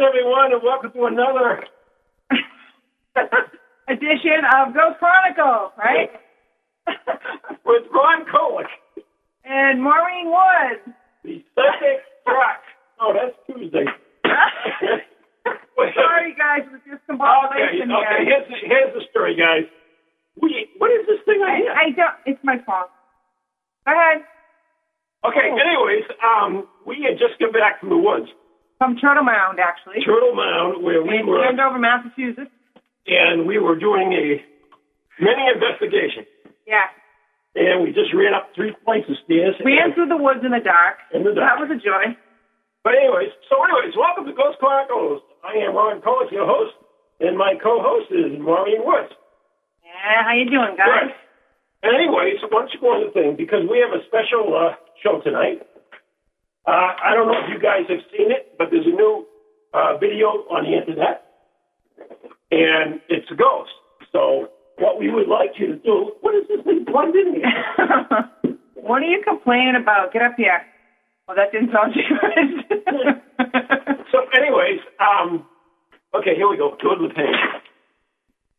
Good everyone, and welcome to another edition of Ghost Chronicle, right? with Ron Kolek, And Maureen Wood. the psychic track. Oh, that's Tuesday. Sorry, guys, with this Okay, okay. here. Here's the, here's the story, guys. We what is this thing I hear? I, don't. It's my fault. Go ahead. Okay. Anyways, um, we had just come back from the woods, From Turtle Mound, actually. Turtle Mound, where we in were, Andover, Massachusetts. and we were doing a mini investigation, Yeah. and we just ran up three flights of stairs. We ran through the woods in the dark. In the dark. That was a joy. But anyways, so anyways, welcome to Ghost Chronicles. I am Ron Kolek, your host, and my co-host is Maureen Woods. Yeah, how you doing, guys? Good. Anyways, why don't you go on the thing because we have a special uh, show tonight. Uh, I don't know if you guys have seen it, but there's a new uh, video on the internet, and it's a ghost. So what we would like you to do, what is this thing plugged in here? what are you complaining about? Get up here. Well, that didn't sound too good. so anyways, um, okay, here we go. Go to the page.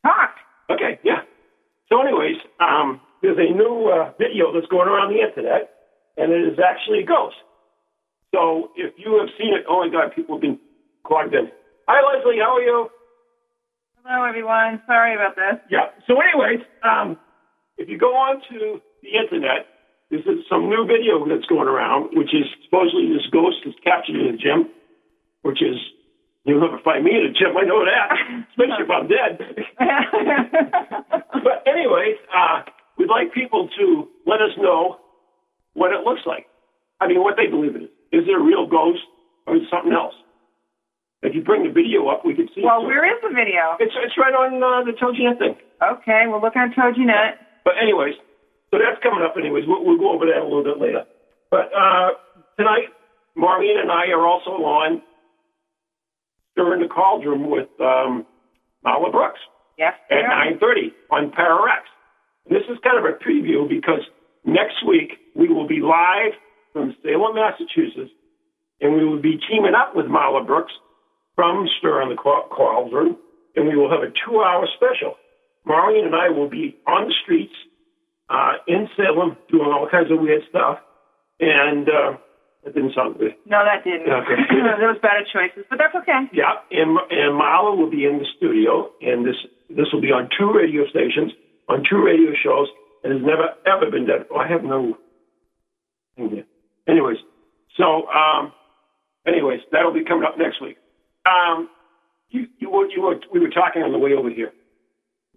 Talk. Okay, yeah. So, anyways, um, there's a new uh, video that's going around the internet, and it is actually a ghost. So, if you have seen it, oh my God, people have been clogged in. Hi, Leslie, how are you? Hello, everyone. Sorry about this. Yeah. So, anyways, um, if you go on to the internet, this is some new video that's going around, which is supposedly this ghost is captured in the gym, which is you'll never find me in a gym. I know that, especially if I'm dead. But anyways, uh, we'd like people to let us know what it looks like. I mean, what they believe it is. Is it a real ghost or is it something else? If you bring the video up, we can see. Well, where is the video? It's it's right on uh, the TogiNet thing. Okay, we'll look on TogiNet. But anyways, so that's coming up. Anyways, we'll, we'll go over that a little bit later. But uh, tonight, Maureen and I are also on during the cauldron with um, Marla Brooks. Yes, at 9.30 on Pararex. This is kind of a preview because next week we will be live from Salem, Massachusetts, and we will be teaming up with Marla Brooks from Stirring the Ca- Cauldron, and we will have a two-hour special. Maureen and I will be on the streets uh, in Salem doing all kinds of weird stuff, and uh, that didn't sound good. No, that didn't. Okay. there was better choices, but that's okay. Yeah, and and Marla will be in the studio, and this this will be on two radio stations, on two radio shows, and has never ever been done. Oh, I have no thing here. Anyways, so um, anyways, that'll be coming up next week. Um, you you were you were we were talking on the way over here.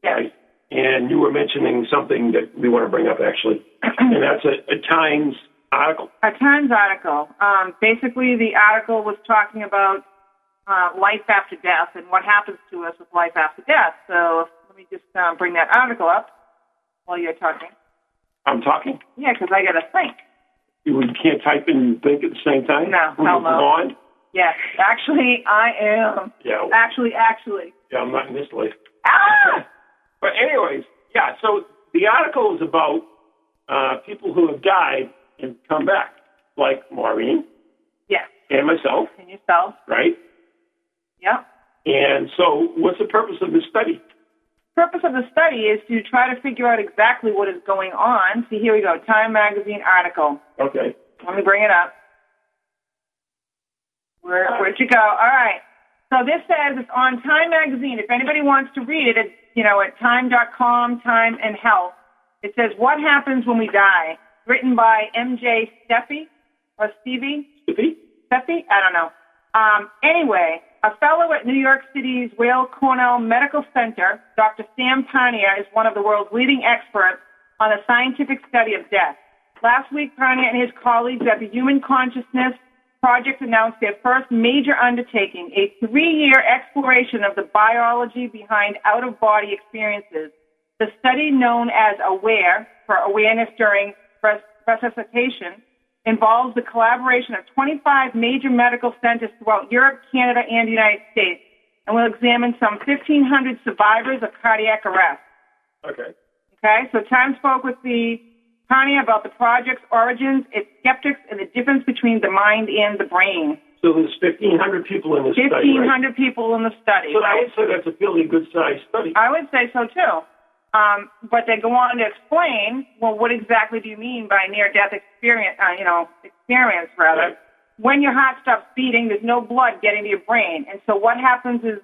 Yes. Right? and you were mentioning something that we want to bring up actually, and that's a, a Times article. A Times article. Um, basically, the article was talking about uh, life after death and what happens to us with life after death. So let me just um, bring that article up while you're talking. I'm talking. Yeah, because I got to think. You can't type and think at the same time. No, hell no. Yes, actually, I am. Yeah. Actually, actually. Yeah, I'm not in this life. Ah! But anyways, yeah. So the article is about uh, people who have died and come back, like Maureen Yes. and myself, And yourself. right? Yeah. And so, what's the purpose of this study? purpose of the study is to try to figure out exactly what is going on. See, here we go. Time Magazine article. Okay. Let me bring it up. Where, where'd you go? All right. So this says it's on Time Magazine. If anybody wants to read it, it's, you know, at time.com, Time and Health. It says, What Happens When We Die? Written by M.J. Steffi or Stevie. Steffi? Steffi? I don't know. Um, anyway, a fellow at New York City's Weill Cornell Medical Center, Dr. Sam Parnia, is one of the world's leading experts on the scientific study of death. Last week, Parnia and his colleagues at the Human Consciousness Project announced their first major undertaking, a three-year exploration of the biology behind out-of-body experiences. The study known as AWARE, for awareness during res- resuscitation, involves the collaboration of 25 major medical centers throughout Europe, Canada, and the United States, and will examine some 1,500 survivors of cardiac arrest. Okay. Okay, so Time spoke with the Parnia about the project's origins, its skeptics, and the difference between the mind and the brain. So there's 1,500 people in this study, right? 1,500 people in the study. So I would say that's a fairly good-sized study. I would say so too. Um, but they go on to explain, well, what exactly do you mean by near-death experience? Uh, you know, experience rather. Right. When your heart stops beating, there's no blood getting to your brain, and so what happens is,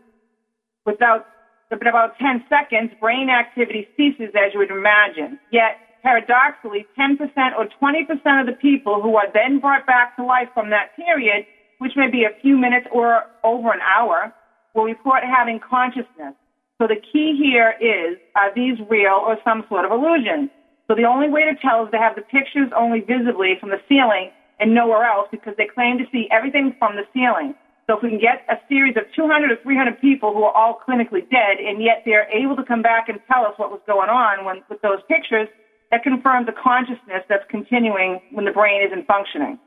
without in about 10 seconds, brain activity ceases as you would imagine. Yet, paradoxically, 10% or 20% of the people who are then brought back to life from that period, which may be a few minutes or over an hour, will report having consciousness. So the key here is, are these real or some sort of illusion? So the only way to tell is to have the pictures only visibly from the ceiling and nowhere else because they claim to see everything from the ceiling. So if we can get a series of 200 or 300 people who are all clinically dead and yet they're able to come back and tell us what was going on when, with those pictures, that confirms the consciousness that's continuing when the brain isn't functioning.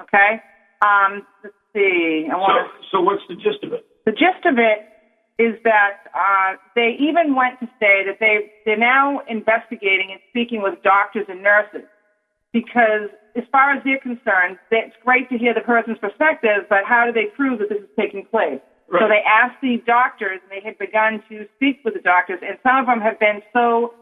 Okay? Um, let's see. I So, want to so what's the gist of it? the gist of it is that uh, they even went to say that they they're now investigating and speaking with doctors and nurses because as far as they're concerned, it's great to hear the person's perspective, but how do they prove that this is taking place? So they asked the doctors, and they had begun to speak with the doctors, and some of them have been so,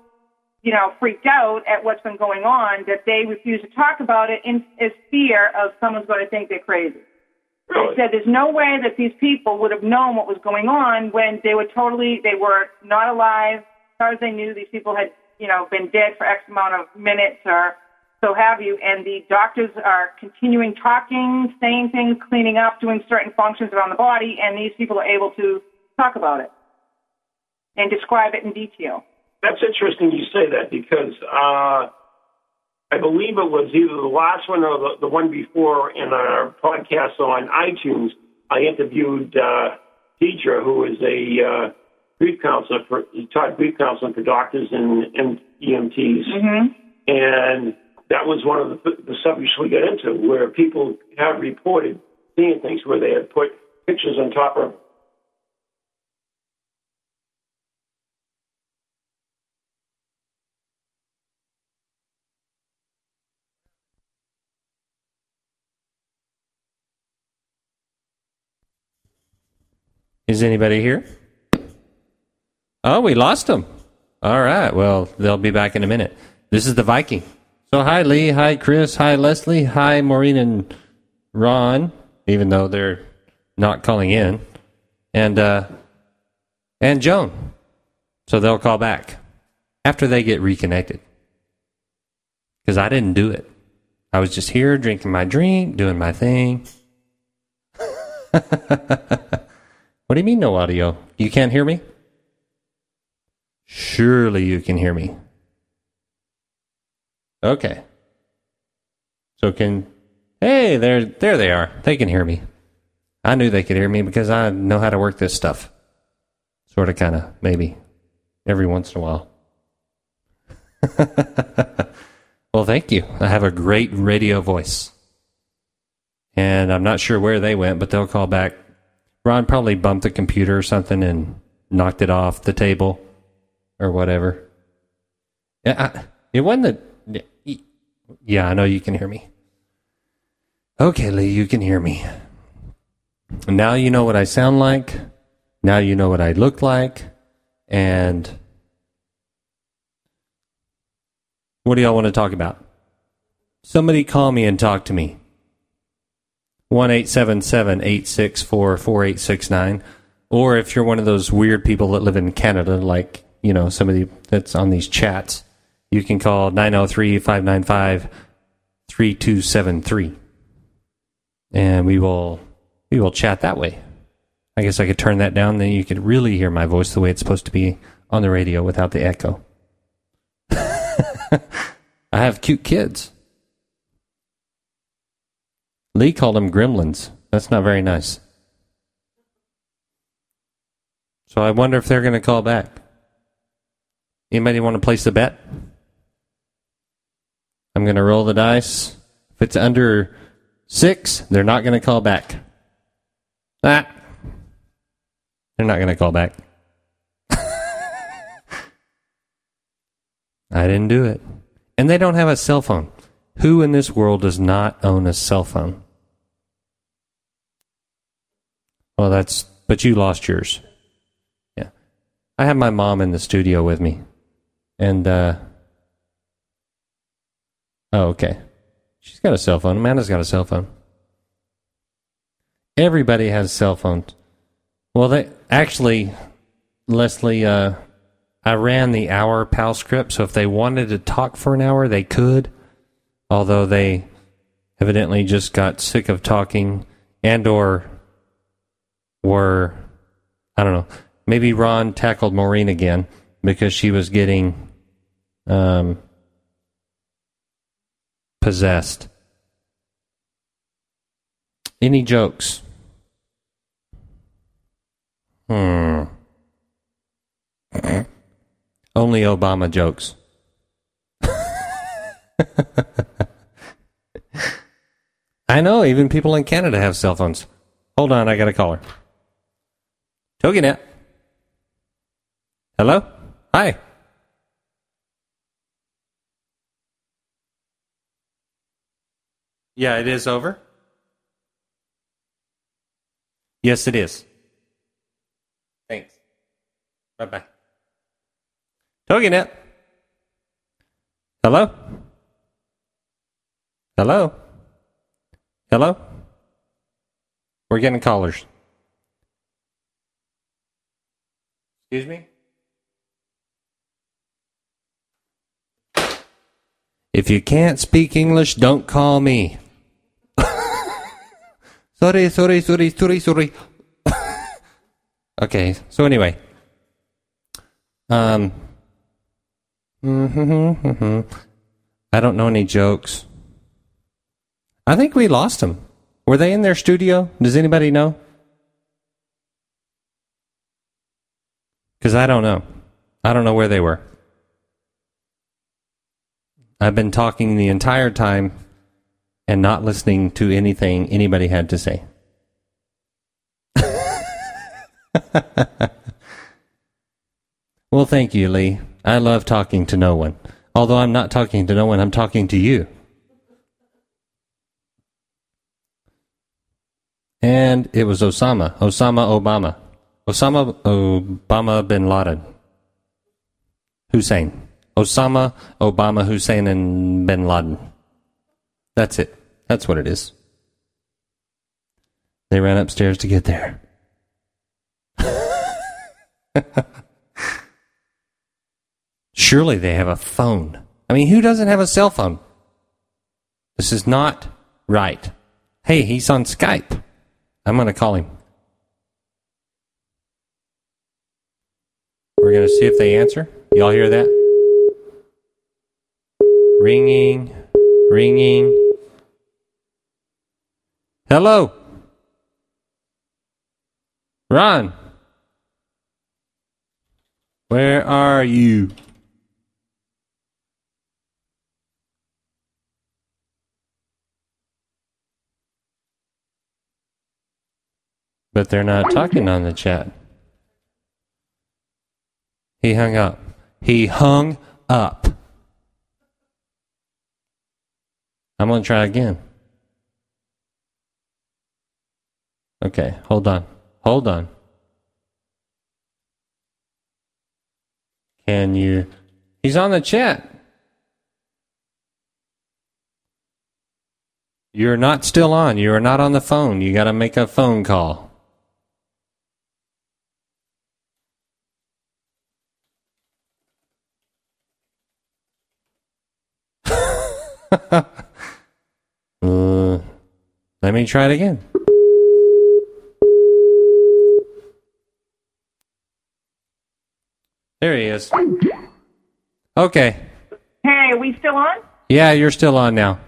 you know, freaked out at what's been going on that they refuse to talk about it in as fear of someone's going to think they're crazy. Really? They said there's no way that these people would have known what was going on when they were totally, they were not alive. As far as they knew, these people had, you know, been dead for X amount of minutes or so have you. And the doctors are continuing talking, saying things, cleaning up, doing certain functions around the body, and these people are able to talk about it and describe it in detail. That's interesting you say that because uh, I believe it was either the last one or the, the one before in our podcast on iTunes. I interviewed uh, Deidre, who is a uh, grief counselor for taught grief counseling for doctors and, and EMTs, Mm-hmm. and that was one of the, the subjects we got into where people have reported seeing things where they had put pictures on top of Is anybody here? Oh, we lost them. All right. Well, they'll be back in a minute. This is the Viking. So, hi, Lee. Hi, Chris. Hi, Leslie. Hi, Maureen and Ron, even though they're not calling in. And, uh, and Joan. So they'll call back after they get reconnected. Because I didn't do it. I was just here drinking my drink, doing my thing. What do you mean no audio? You can't hear me? Surely you can hear me. Okay. So can Hey, there there they are. They can hear me. I knew they could hear me because I know how to work this stuff. Sort of kind of maybe every once in a while. well, thank you. I have a great radio voice. And I'm not sure where they went, but they'll call back. Ron probably bumped the computer or something and knocked it off the table or whatever. Yeah, I, it wasn't the. Yeah, I know you can hear me. Okay, Lee, you can hear me. Now you know what I sound like. Now you know what I look like. And what do y'all want to talk about? Somebody call me and talk to me. 1 864 4869. Or if you're one of those weird people that live in Canada, like, you know, somebody that's on these chats, you can call 903 595 3273. And we will we will chat that way. I guess I could turn that down, then you could really hear my voice the way it's supposed to be on the radio without the echo. I have cute kids. Lee called them gremlins. That's not very nice. So I wonder if they're going to call back. Anybody want to place a bet? I'm going to roll the dice. If it's under six, they're not going to call back. Ah, they're not going to call back. I didn't do it. And they don't have a cell phone. Who in this world does not own a cell phone? Well, that's, but you lost yours. Yeah. I have my mom in the studio with me. And, uh, oh, okay. She's got a cell phone. Amanda's got a cell phone. Everybody has cell phones. Well, they actually, Leslie, uh, I ran the hour PAL script, so if they wanted to talk for an hour, they could. Although they evidently just got sick of talking and or were, I don't know, maybe Ron tackled Maureen again because she was getting um, possessed. Any jokes? Hmm. Only Obama jokes. I know, even people in Canada have cell phones. Hold on, I got a caller. TogiNet. Hello? Hi. Yeah, it is over. Yes, it is. Thanks. Bye bye. TogiNet. Hello? Hello? Hello? We're getting callers. Excuse me? If you can't speak English, don't call me. sorry, sorry, sorry, sorry, sorry. okay, so anyway. Um, I don't know any jokes. I think we lost them. Were they in their studio? Does anybody know? Because I don't know. I don't know where they were. I've been talking the entire time and not listening to anything anybody had to say. well, thank you, Lee. I love talking to no one. Although I'm not talking to no one, I'm talking to you. And it was Osama, Osama Obama, Osama Obama bin Laden, Hussein, Osama Obama Hussein and bin Laden. That's it. That's what it is. They ran upstairs to get there. Surely they have a phone. I mean, who doesn't have a cell phone? This is not right. Hey, he's on Skype. I'm going to call him. We're going to see if they answer. Y'all hear that? Ringing, ringing. Hello? Ron? Where are you? But they're not talking on the chat. He hung up. He hung up. I'm going to try again. Okay, hold on. Hold on. Can you? He's on the chat. You're not still on. You are not on the phone. You got to make a phone call. uh, let me try it again. There he is. Okay. Hey, are we still on? Yeah, you're still on now.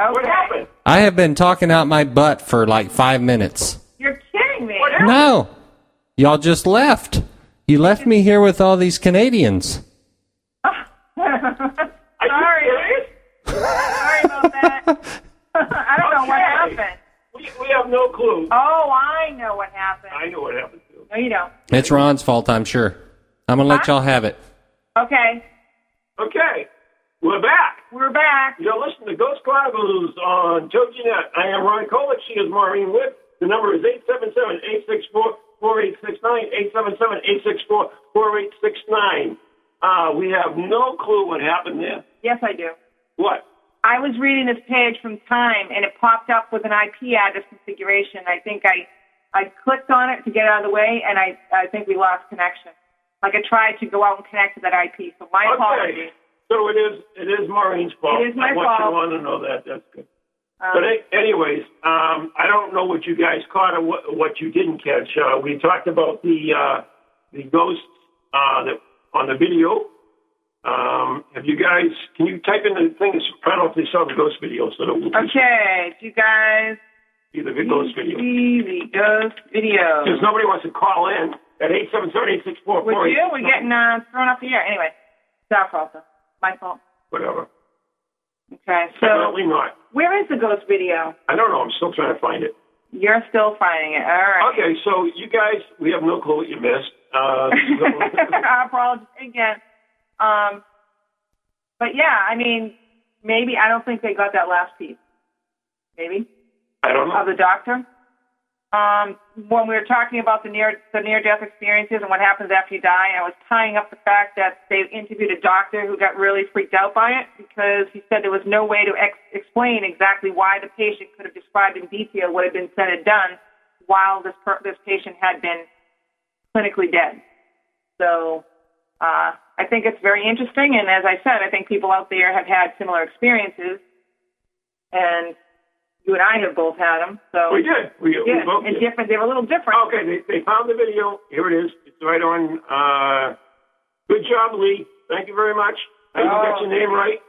Okay. What happened? I have been talking out my butt for like five minutes. You're kidding me. No. Y'all just left. You left me here with all these Canadians. Sorry. Sorry about that. I don't know what happened. We, we have no clue. Oh, I know what happened. I know what happened too. No, you don't. It's Ron's fault, I'm sure. I'm going to let y'all have it. Okay, Okay, we're back. we're back. You're listening to Ghost Chronicles on TogiNet. I am Ron Kolek. She is Maureen Witt. The number is 877-864-4869, 877-864-4869. Uh, we have no clue what happened there. Yes, I do. What? I was reading this page from Time, and it popped up with an IP address configuration. I think I, I clicked on it to get out of the way, and I, I think we lost connection. Like I tried to go out and connect to that IP. So my apologies. So it is it is Maureen's fault. It is my I want fault. you to want to know that. That's good. Um, But a- anyways, um, I don't know what you guys caught or what, what you didn't catch. Uh, we talked about the uh, the ghosts uh, that on the video. Um, have you guys? Can you type in the thing? to find out if they saw the ghost video so that we can okay, do you guys see the ghost video? see the ghost video? Because nobody wants to call in at eight seven seven eight six four Would four. you? We're getting uh, thrown off the air. Anyway, it's our fault. though. My fault. whatever. Okay, so Definitely not. where is the ghost video? I don't know. I'm still trying to find it. You're still finding it. All right. Okay, so you guys, we have no clue what you missed. Uh, so- I apologize again. Um, but yeah, I mean, maybe I don't think they got that last piece. Maybe I don't know. of the doctor. Um, when we were talking about the near the near death experiences and what happens after you die, I was tying up the fact that they interviewed a doctor who got really freaked out by it because he said there was no way to ex- explain exactly why the patient could have described in detail what had been said and done while this per- this patient had been clinically dead. So uh, I think it's very interesting, and as I said, I think people out there have had similar experiences, and you and I have both had them. So We did. We, we yeah, both and did. different. They were a little different. Okay, they, they found the video. Here it is. It's right on. Uh, good job, Lee. Thank you very much. I didn't get your name right.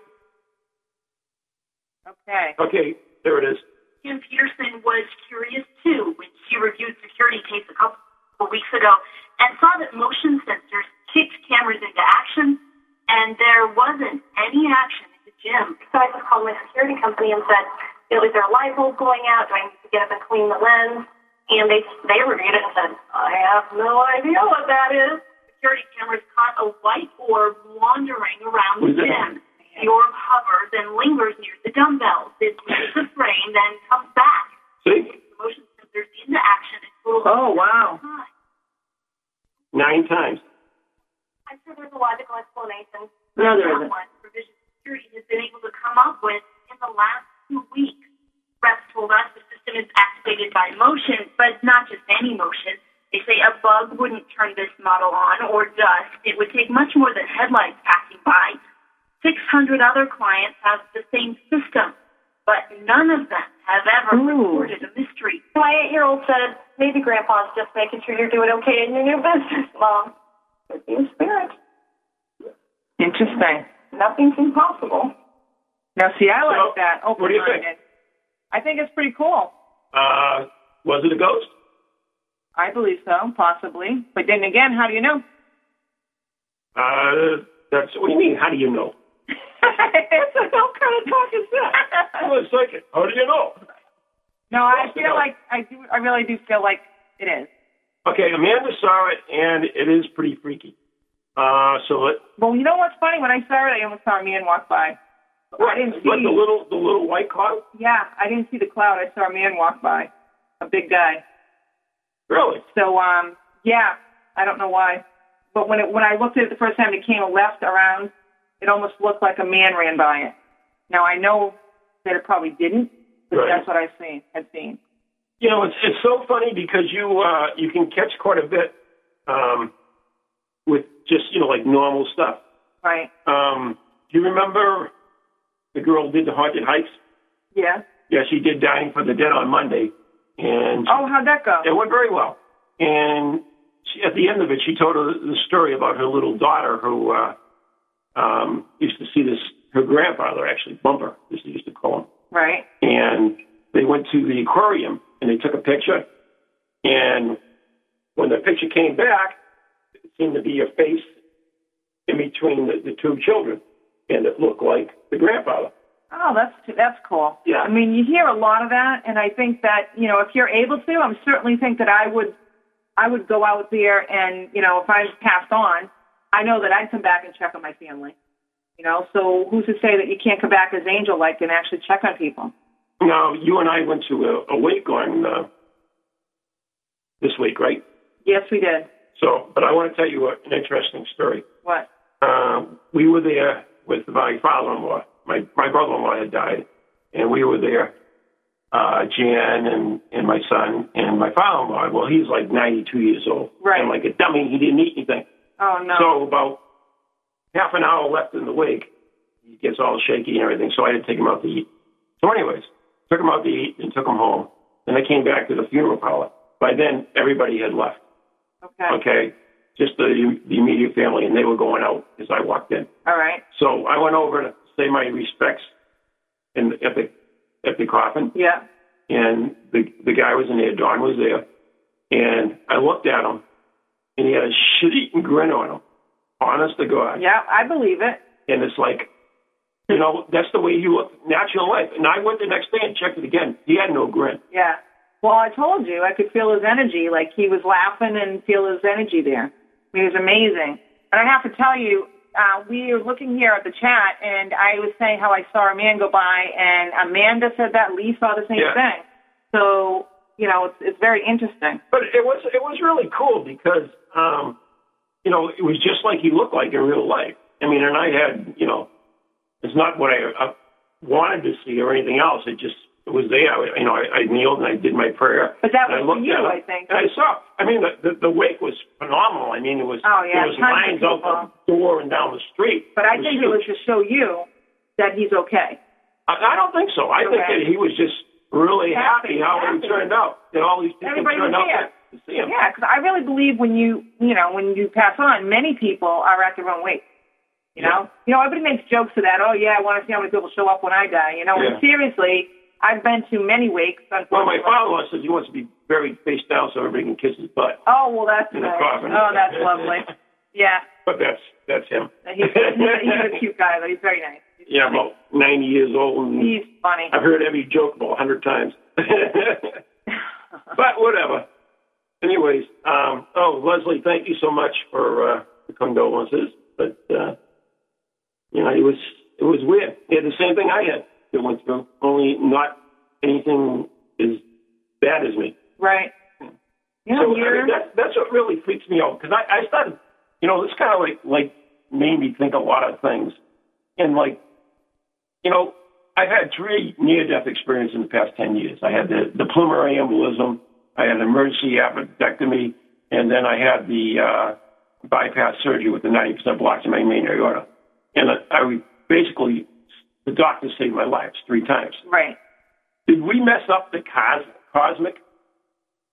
Okay. Okay, there it is. Kim Peterson was curious too when she reviewed security case a couple of weeks ago and saw that motion sensors kicked cameras into action and there wasn't any action in the gym. So I just called my security company and said, you know, is there a light bulb going out? Do I need to get up and clean the lens? And they they reviewed it and said, I have no idea what that is. Security cameras caught a white orb wandering around the gym. The orb hovers and lingers near the dumbbells. It leaves the frame, then comes back. See? Motion sensors into action a total of Oh wow. times. Nine times. I'm sure there's a logical explanation. No, there isn't. one Provision Security has been able to come up with in the last two weeks. Told us the system is activated by motion, but not just any motion. They say a bug wouldn't turn this model on or dust. It would take much more than headlights passing by. 600 other clients have the same system, but none of them have ever Ooh. reported a mystery. My eight-year-old said, maybe Grandpa's just making sure you're doing okay in your new business, Mom. Could be a spirit. Interesting. Nothing's impossible. Now, see, I like So, that. what do you think? Open-minded. I think it's pretty cool. Uh, was it a ghost? I believe so, possibly. But then again, how do you know? Uh, that's what do you mean? How do you know? What the hell kind of talk is that? I was thinking, how do you know? no, I feel like I do. I really do feel like it is. Okay, Amanda saw it, and it is pretty freaky. Uh, so it, Well, you know what's funny? When I saw it, I almost saw a man walk by. I didn't see. Like the little, the little white cloud. Yeah, I didn't see the cloud. I saw a man walk by, a big guy. Really? So, um, yeah, I don't know why, but when it when I looked at it the first time, it came left around. It almost looked like a man ran by it. Now I know that it probably didn't, but Right. that's what I've seen. Had seen. You know, it's it's so funny because you uh, you can catch quite a bit um, with just you know like normal stuff. Right? Um, do you remember the girl did the haunted hikes? Yeah. Yeah, she did Dying for the Dead on Monday, and Oh, how'd that go? it went very well. And she, at the end of it, she told her the story about her little daughter who uh, um, used to see this. Her grandfather actually, Bumper, as they used to call him. Right. and they went to the aquarium and they took a picture. And when the picture came back, it seemed to be a face in between the, the two children, and it looked like the grandfather. Oh, that's that's cool. Yeah. I mean, you hear a lot of that, and I think that you know, if you're able to, I certainly think that I would, I would go out there and you know, if I passed on, I know that I'd come back and check on my family. You know, so who's to say that you can't come back as angel like and actually check on people? Now, you and I went to a, a wake on uh, this week, right? Yes, we did. So, but I want to tell you a, an interesting story. What? Um, we were there with my father-in-law. My my brother-in-law had died, and we were there. Uh, Jan and and my son and my father-in-law. Well, he's like 92 years old, Right. And like a dummy, he didn't eat anything. Oh no. So about half an hour left in the wake, he gets all shaky and everything. So I had to take him out to eat. So, anyways, took him out to eat and took him home. Then I came back to the funeral parlor. By then, everybody had left okay. okay, just the, the immediate family, and they were going out as I walked in. All right. So I went over to say my respects in at the at the coffin, Yeah. and the the guy was in there. Don was there, and I looked at him, and he had a shit-eating grin on him. Honest to God, Yeah, I believe it. and it's like, you know, that's the way he looked natural life. And I went the next day and checked it again. He had no grin. Yeah. Well, I told you I could feel his energy. Like he was laughing and feel his energy there. It was amazing. And I have to tell you, uh, we were looking here at the chat, and I was saying how I saw a man go by, and Amanda said that Lee saw the same Yeah. thing. So you know, it's it's very interesting. But it was it was really cool because um, you know it was just like he looked like in real life. I mean, and I had you know, it's not what I, I wanted to see or anything else. It just it was there. I, you know, I, I kneeled and I did my prayer. But that I was for looked you, at I think. And I saw. I mean, the, the the wake was phenomenal. I mean, it was Oh, yeah, there was lines out the door and down the street. But I think it was huge. to show you that he's okay. I, I don't think so. I think that he was just really Happy, happy, how happy. he turned out. That all these people Everybody turned out. To see him. Yeah, because I really believe when you, you know, when you pass on, many people are at their own wake. You know, you know, everybody makes jokes of that. Oh yeah, I want to see how many people show up when I die. You know, Yeah. and seriously, I've been to many wakes. Well, my father-in-law says he wants to be buried face down so everybody can kiss his butt. Oh well, that's in nice. coffin. Oh, that's lovely. Yeah, But that's that's him. he's, he's, a cute guy, though. He's very nice. He's yeah, funny. about 90 years old. And He's funny. I've heard every joke about a 100 times. but whatever. Anyways, um, oh, Leslie, thank you so much for uh, the condolences. But, uh, you know, it was it was weird. He had the same thing I had that went through, only not anything as bad as me. Right. Yeah, so I mean, that's that's what really freaks me out because I, I started, you know, this kind of like like made me think a lot of things, and like, you know, I've had three near-death experiences in the past ten years. I had the the pulmonary embolism, I had an emergency appendectomy, and then I had the uh, bypass surgery with the ninety percent blocks in my main aorta, and I, I basically the doctor saved my life three times. right. Did we mess up the cos- cosmic?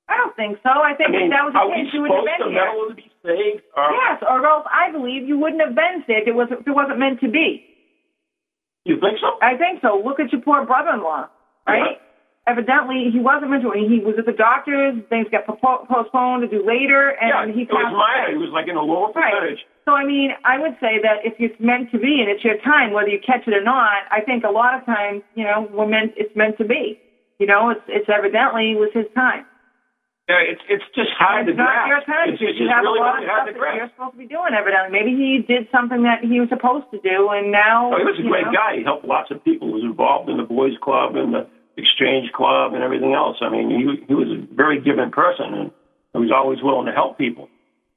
I don't think so. I I think mean, that was the case, you supposed have to been here. to be saved? Or, Yes, or else I believe you wouldn't have been sick. It was if it wasn't meant to be. You think so? I think so. Look at your poor brother-in-law, right? Evidently, he wasn't meant to. He was at the doctor's. Things got popo- postponed to do later, yeah, and he it was passed minor. away. It was like in a lower Right. So I mean, I would say that if it's meant to be and it's your time, whether you catch it or not, I think a lot of times, you know, we're meant. It's meant to be. You know, it's it's evidently was his time. Yeah, it's it's just hard it's to not grasp. your time It's, it's you just have really, a lot of stuff that you're supposed to be doing. Evidently, maybe he did something that he was supposed to do, and now Oh, he was a great know, guy. He helped lots of people. He was involved in the boys' club and the exchange club and everything else. I mean, he he was a very giving person, and he was always willing to help people.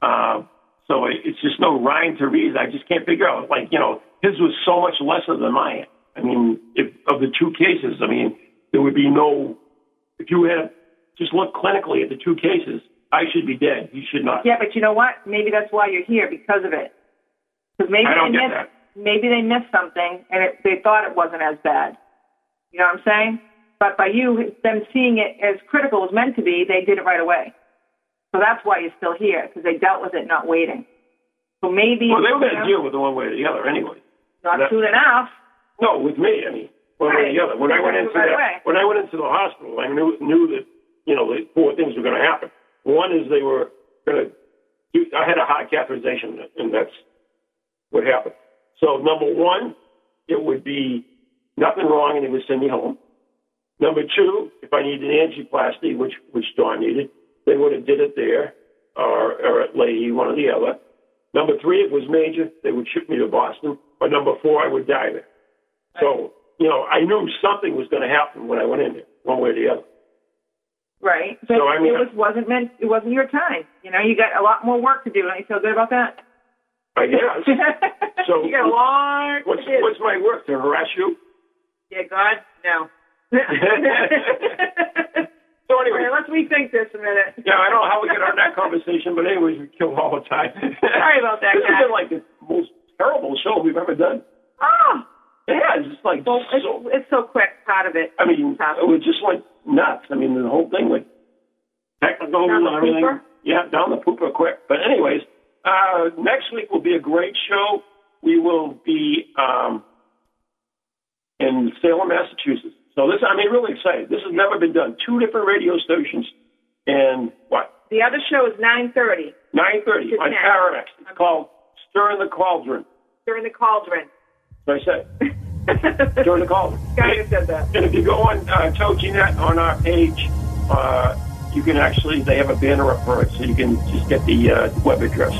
Uh, so it, it's just no rhyme to reason. I just can't figure out. Like you know, his was so much lesser than mine. I mean, if of the two cases, I mean, there would be no. If you had just look clinically at the two cases, I should be dead. He should not. Yeah, but you know what? Maybe that's why you're here because of it. Because maybe I don't they get missed, that. maybe they missed something and it, they thought it wasn't as bad. You know what I'm saying? But by you them seeing it as critical as meant to be, they did it right away. So that's why you're still here because they dealt with it, not waiting. So maybe Well, they were going to deal with it one way or the other anyway. not that- soon enough. No, with me. I mean, one way or the other. When I went Right into away. that, when I went into the hospital, I knew knew that you know the four things were going to happen. One is they were going to. do I had a heart catheterization, and that's what happened. So number one, it would be nothing wrong, and they would send me home. Number two, if I needed angioplasty, which which Dawn needed, they would have did it there, or or at Lahey, one or the other. Number three, if it was major, they would ship me to Boston. But number four, I would die there. So, you know, I knew something was going to happen when I went in there, one way or the other. Right. But So, I mean- it was wasn't meant. It wasn't your time. You know, you got a lot more work to do. Don't you feel good about that? I guess. So- you got a lot What's what's my work to harass you? Yeah, God, no. So anyway, let's rethink this a minute. yeah, I don't know how we get on that conversation, but anyways, we kill all the time. Sorry about that, This guys. has been like the most terrible show we've ever done. Oh, Yeah, it's just like well, it's, so. it's so quick. Part of it. I mean, it was just like nuts. I mean, the whole thing with technical Down and everything. pooper? Yeah, down the pooper quick. But anyways, uh, next week will be a great show. We will be um, in Salem, Massachusetts. So this, I mean, really excited. This has never been done. Two different radio stations, and what? The other show is nine thirty Nine thirty on night. Paramex. It's called Stirring the Cauldron. during the cauldron. So I said, Stirring the Cauldron. Guy said that. And if you go on uh, TogiNet on our page, uh, you can actually, they have a banner up for it, so you can just get the uh, web address.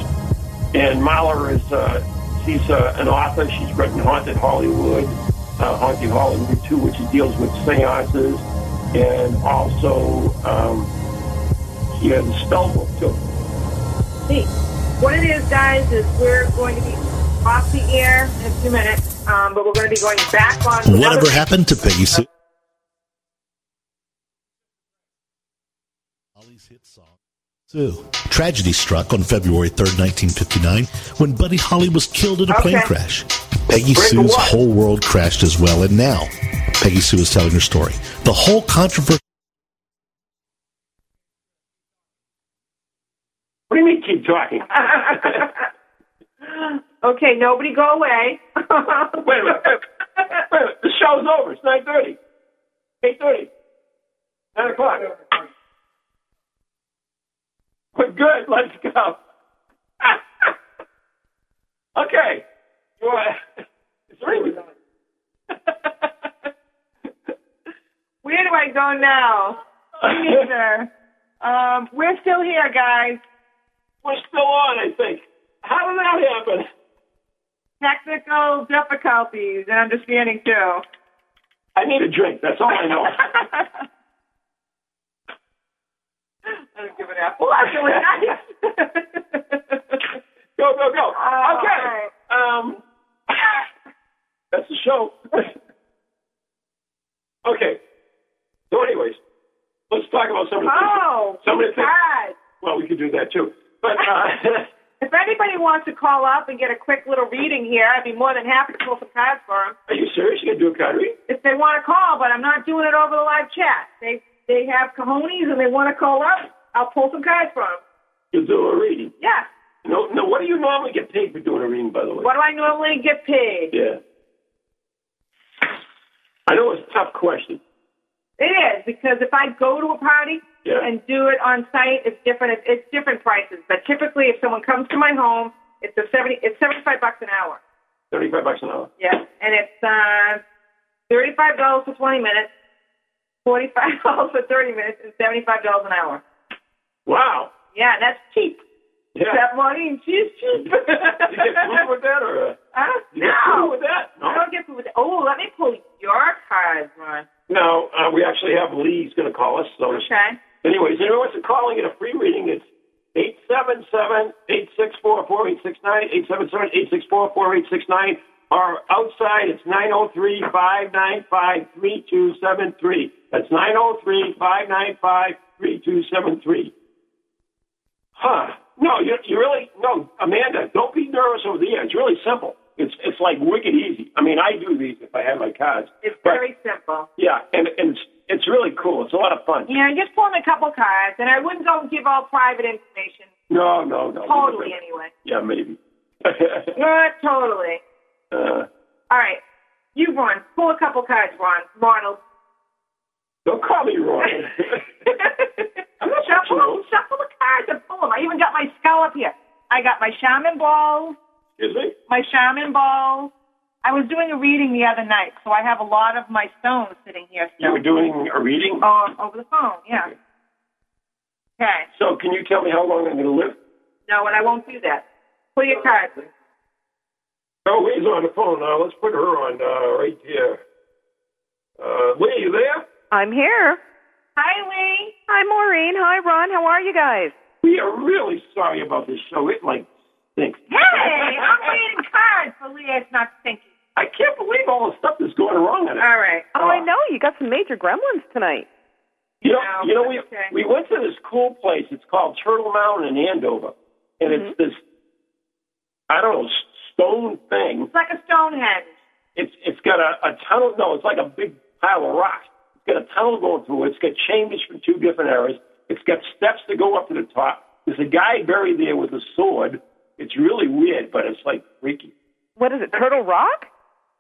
And Marla is, uh, she's uh, an author. She's written Haunted Hollywood, uh, Haunted Hollywood 2, which deals with seances, and also um, she has a spell book, too. See, what it is, guys, is we're going to be off the air in a few minutes, um, but we're going to be going back on. Whatever happened to Peggy Sue? Holly's hit song. Sue. Tragedy struck on February 3rd, 1959, when Buddy Holly was killed in a plane crash. Peggy Break Sue's what? whole world crashed as well, and now Peggy Sue is telling her story. The whole controversy. What do you mean keep talking? okay, nobody go away. Wait a minute. Wait a minute. Wait a minute. The show's over. It's 9.30. 8.30. 9 o'clock. We're good. Let's go. okay. You want, is Where do I go now? Neither. Um, we're still here, guys. we're still on, I think. How did that happen? Technical difficulties and understanding too. I need a drink. That's all I know. Give an F. Well, that's really nice. go, go, go. All okay. right. Um, that's the show. okay. So, anyways, let's talk about some of the oh, things. Some of the things. Well, we could do that too. But uh, If anybody wants to call up and get a quick little reading here, I'd be more than happy to pull some cards for them. are you serious? You gonna do a card reading? If they want to call, but I'm not doing it over the live chat. They they have cojones and they want to call up. I'll pull some cards from him. You'll do a reading. Yeah. No, no. What do you normally get paid for doing a reading, by the way? What do I normally get paid? Yeah. I know it's a tough question. It is because if I go to a party Yeah. and do it on site, it's different. It's, it's different prices. But typically, if someone comes to my home, it's a seventy. It's seventy-five bucks an hour. Thirty-five bucks an hour. Yeah, and it's uh, thirty-five dollars for twenty minutes, forty-five dollars for thirty minutes, and seventy-five dollars an hour. Wow. Yeah, that's cheap. Yeah. That money, she's cheap. you get food with that, or uh, Huh? you get food No, with that? No. I don't get food with Oh, let me pull your cards, Ron. No, uh, we actually have Lee's going to call us. So, Okay. anyways, anyone wants to call and get a free reading? It's eight seven seven eight six four four eight six nine eight seven seven eight six four four eight six nine. Or outside, it's nine zero three five nine five three two seven three. That's nine zero three five nine five three two seven three. Huh? No, you, you really no, Amanda. Don't be nervous over the air. It's really simple. It's it's like wicked easy. I mean, I do these if I have my cards. It's But- very simple. yeah, and, and it's, it's really cool. It's a lot of fun. Know, just pulling a couple cards, and I wouldn't go and give all private information. No, no, no. Totally, anyway. Yeah, maybe. Not totally. uh, All right. You, Ron. Pull a couple cards, Ron. Ronald. don't call me Ron. I'm not shuffle, touching those. shuffle the cards and pull them. I even got my skull up here. I got my shaman balls, Excuse me? my shaman balls. I was doing a reading the other night, so I have a lot of my stones sitting here You still. were doing a reading? Um, over the phone, yeah. Okay. So can you tell me how long I'm going to live? No, and I won't do that. Pull your cards. Oh, Lee's on the phone now. Let's put her on uh, right here. Uh, Lee, you there? I'm here. Hi, Lee. Hi, Maureen. Hi, Ron. How are you guys? We are really sorry about this show. It, like, stinks. Hey, I'm reading cards for Lee. It's not stinky. I can't believe all the stuff that's going wrong in it. All right. Oh, I know. You got some major gremlins tonight. You know, No, you know, we okay. we went to this cool place. It's called Turtle Mountain in Andover, and Mm-hmm. it's this I don't know stone thing. It's like a Stonehenge. It's it's got a, a tunnel. No, it's like a big pile of rock. It's got a tunnel going through it. It's got chambers from two different areas. It's got steps to go up to the top. There's a guy buried there with a sword. It's really weird, but it's like freaky. What is it? Turtle Rock?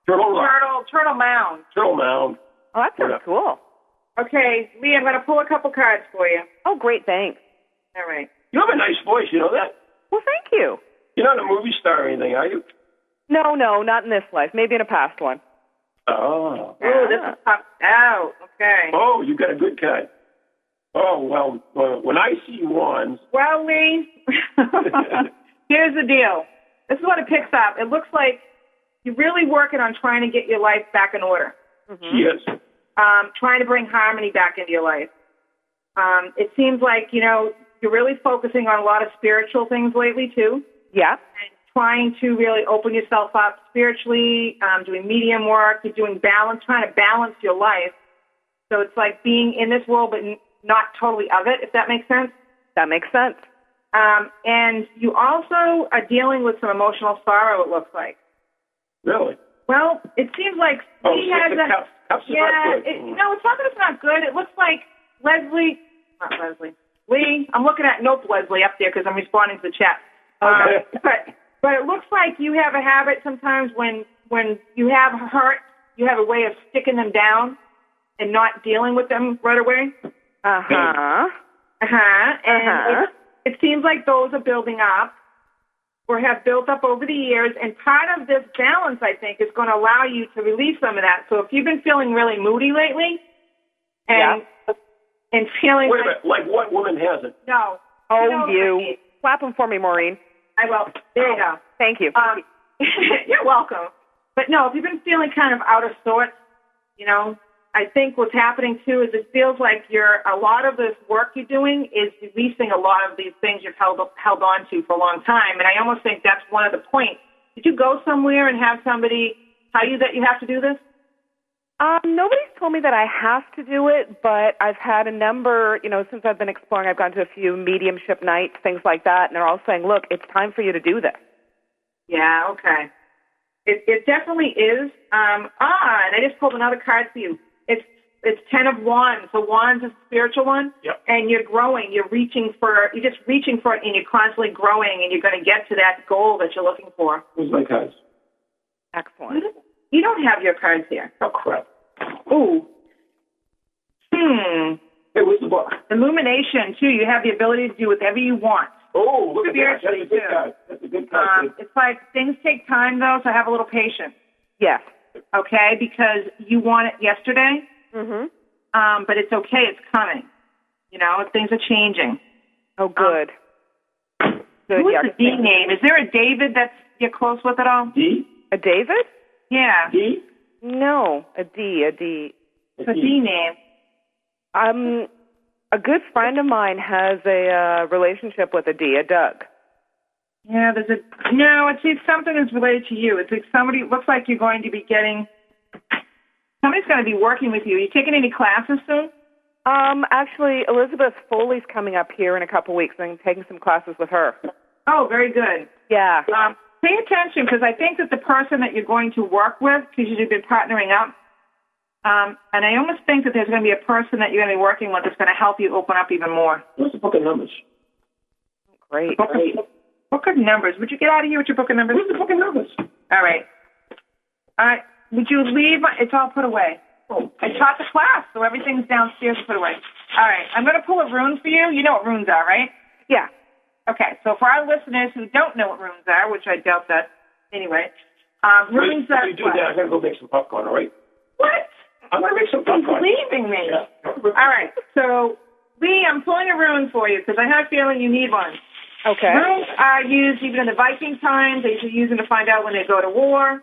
Turtle Rock, Turtle, Turtle Mound. Turtle Mound. Oh, that sounds Yeah. cool. Okay, Lee, I'm going to pull a couple cards for you. Oh, great. Thanks. All right. You have a nice voice. You know that? Well, thank you. You're not a movie star or anything, are you? No, no, not in this life. Maybe in a past one. Oh. Oh, this is popped out. Okay. Oh, you got a good cut. Oh well, uh, when I see ones. Well, Lee, here's the deal. This is what it picks up. It looks like you're really working on trying to get your life back in order, she is. um, trying to bring harmony back into your life. Um, it seems like, you know, you're really focusing on a lot of spiritual things lately, too. Yeah. and trying to really open yourself up spiritually, um, doing medium work, you're doing balance, trying to balance your life. So it's like being in this world but n- not totally of it, if that makes sense. That makes sense. Um, and you also are dealing with some emotional sorrow, it looks like. Really? Well, it seems like Oh, he six has of a, cups. Cups yeah, not good. it, no, it's not that it's not good. It looks like Leslie, not Leslie, Lee. I'm looking at nope Leslie up there because I'm responding to the chat. Okay. Um, but but it looks like you have a habit sometimes when when you have hurt, you have a way of sticking them down and not dealing with them right away. Uh huh. Uh huh. And Uh-huh. it, it seems like those are building up or have built up over the years. And part of this balance, I think, is going to allow you to release some of that. So if you've been feeling really moody lately and and feeling Wait a like, minute. Like what woman hasn't? no, Oh, You know what I mean. Clap them for me, Maureen. I will. There you go. Thank you. Um, you're welcome. But no, if you've been feeling kind of out of sorts, you know, I think what's happening too is it feels like you're a lot of this work you're doing is releasing a lot of these things you've held held on to for a long time, and I almost think that's one of the points. Did you go somewhere and have somebody tell you that you have to do this? Um, nobody's told me that I have to do it, but I've had a number, you know, since I've been exploring, I've gone to a few mediumship nights, things like that, and they're all saying, look, it's time for you to do this. Yeah. Okay. It it definitely is. Um, ah, and I just pulled another card for you. It's it's ten of wands. The wands is a spiritual one. Yep. And you're growing. You're reaching for. You're just reaching for it, and you're constantly growing, and you're going to get to that goal that you're looking for. Where's my cards? Excellent. You don't have your cards here. Oh crap. Ooh. Hmm. Hey, where's the book? Illumination too. You have the ability to do whatever you want. Oh, look at that. That's a Spiritually, good too. card. That's a good card. Um, it's like things take time though, so have a little patience. Yes. Okay, because you want it yesterday. Mm Mhm. Um, but it's okay. It's coming. You know, things are changing. Oh, good. good. Who is yeah, the D name? Is there a David that's you're close with at all? D? A David? Yeah, D? No, a D. A D. it's a D name. Um, a good friend of mine has a uh, relationship with a D, a Doug. Yeah, there's a no. It's, it's something that's related to you. It's like somebody. It looks like you're going to be getting. Somebody's going to be working with you. Are you taking any classes soon? Um, actually, Elizabeth Foley's coming up here in a couple weeks, and I'm taking some classes with her. Oh, very good. Yeah. Um, pay attention because I think that the person that you're going to work with, because you've been partnering up, um, and I almost think that there's going to be a person that you're going to be working with that's going to help you open up even more. What's the book of numbers? Great. Book of, book of numbers. Would you get out of here with your book of numbers? Where's the book of numbers? All right. All right. Would you leave? My, it's all put away. Oh, I taught the class, so everything's downstairs put away. All right. I'm going to pull a rune for you. You know what runes are, right? Yeah. Okay. So for our listeners who don't know what runes are, which I doubt that anyway, um, runes Wait, are. you do that. I'm going to go make some popcorn, all right? What? I'm going to make some popcorn. He's popcorn. leaving me. Yeah. All right. So, Lee, I'm pulling a rune for you because I have a feeling you need one. Okay. Runes are used even in the Viking times. They used use them to find out when they go to war.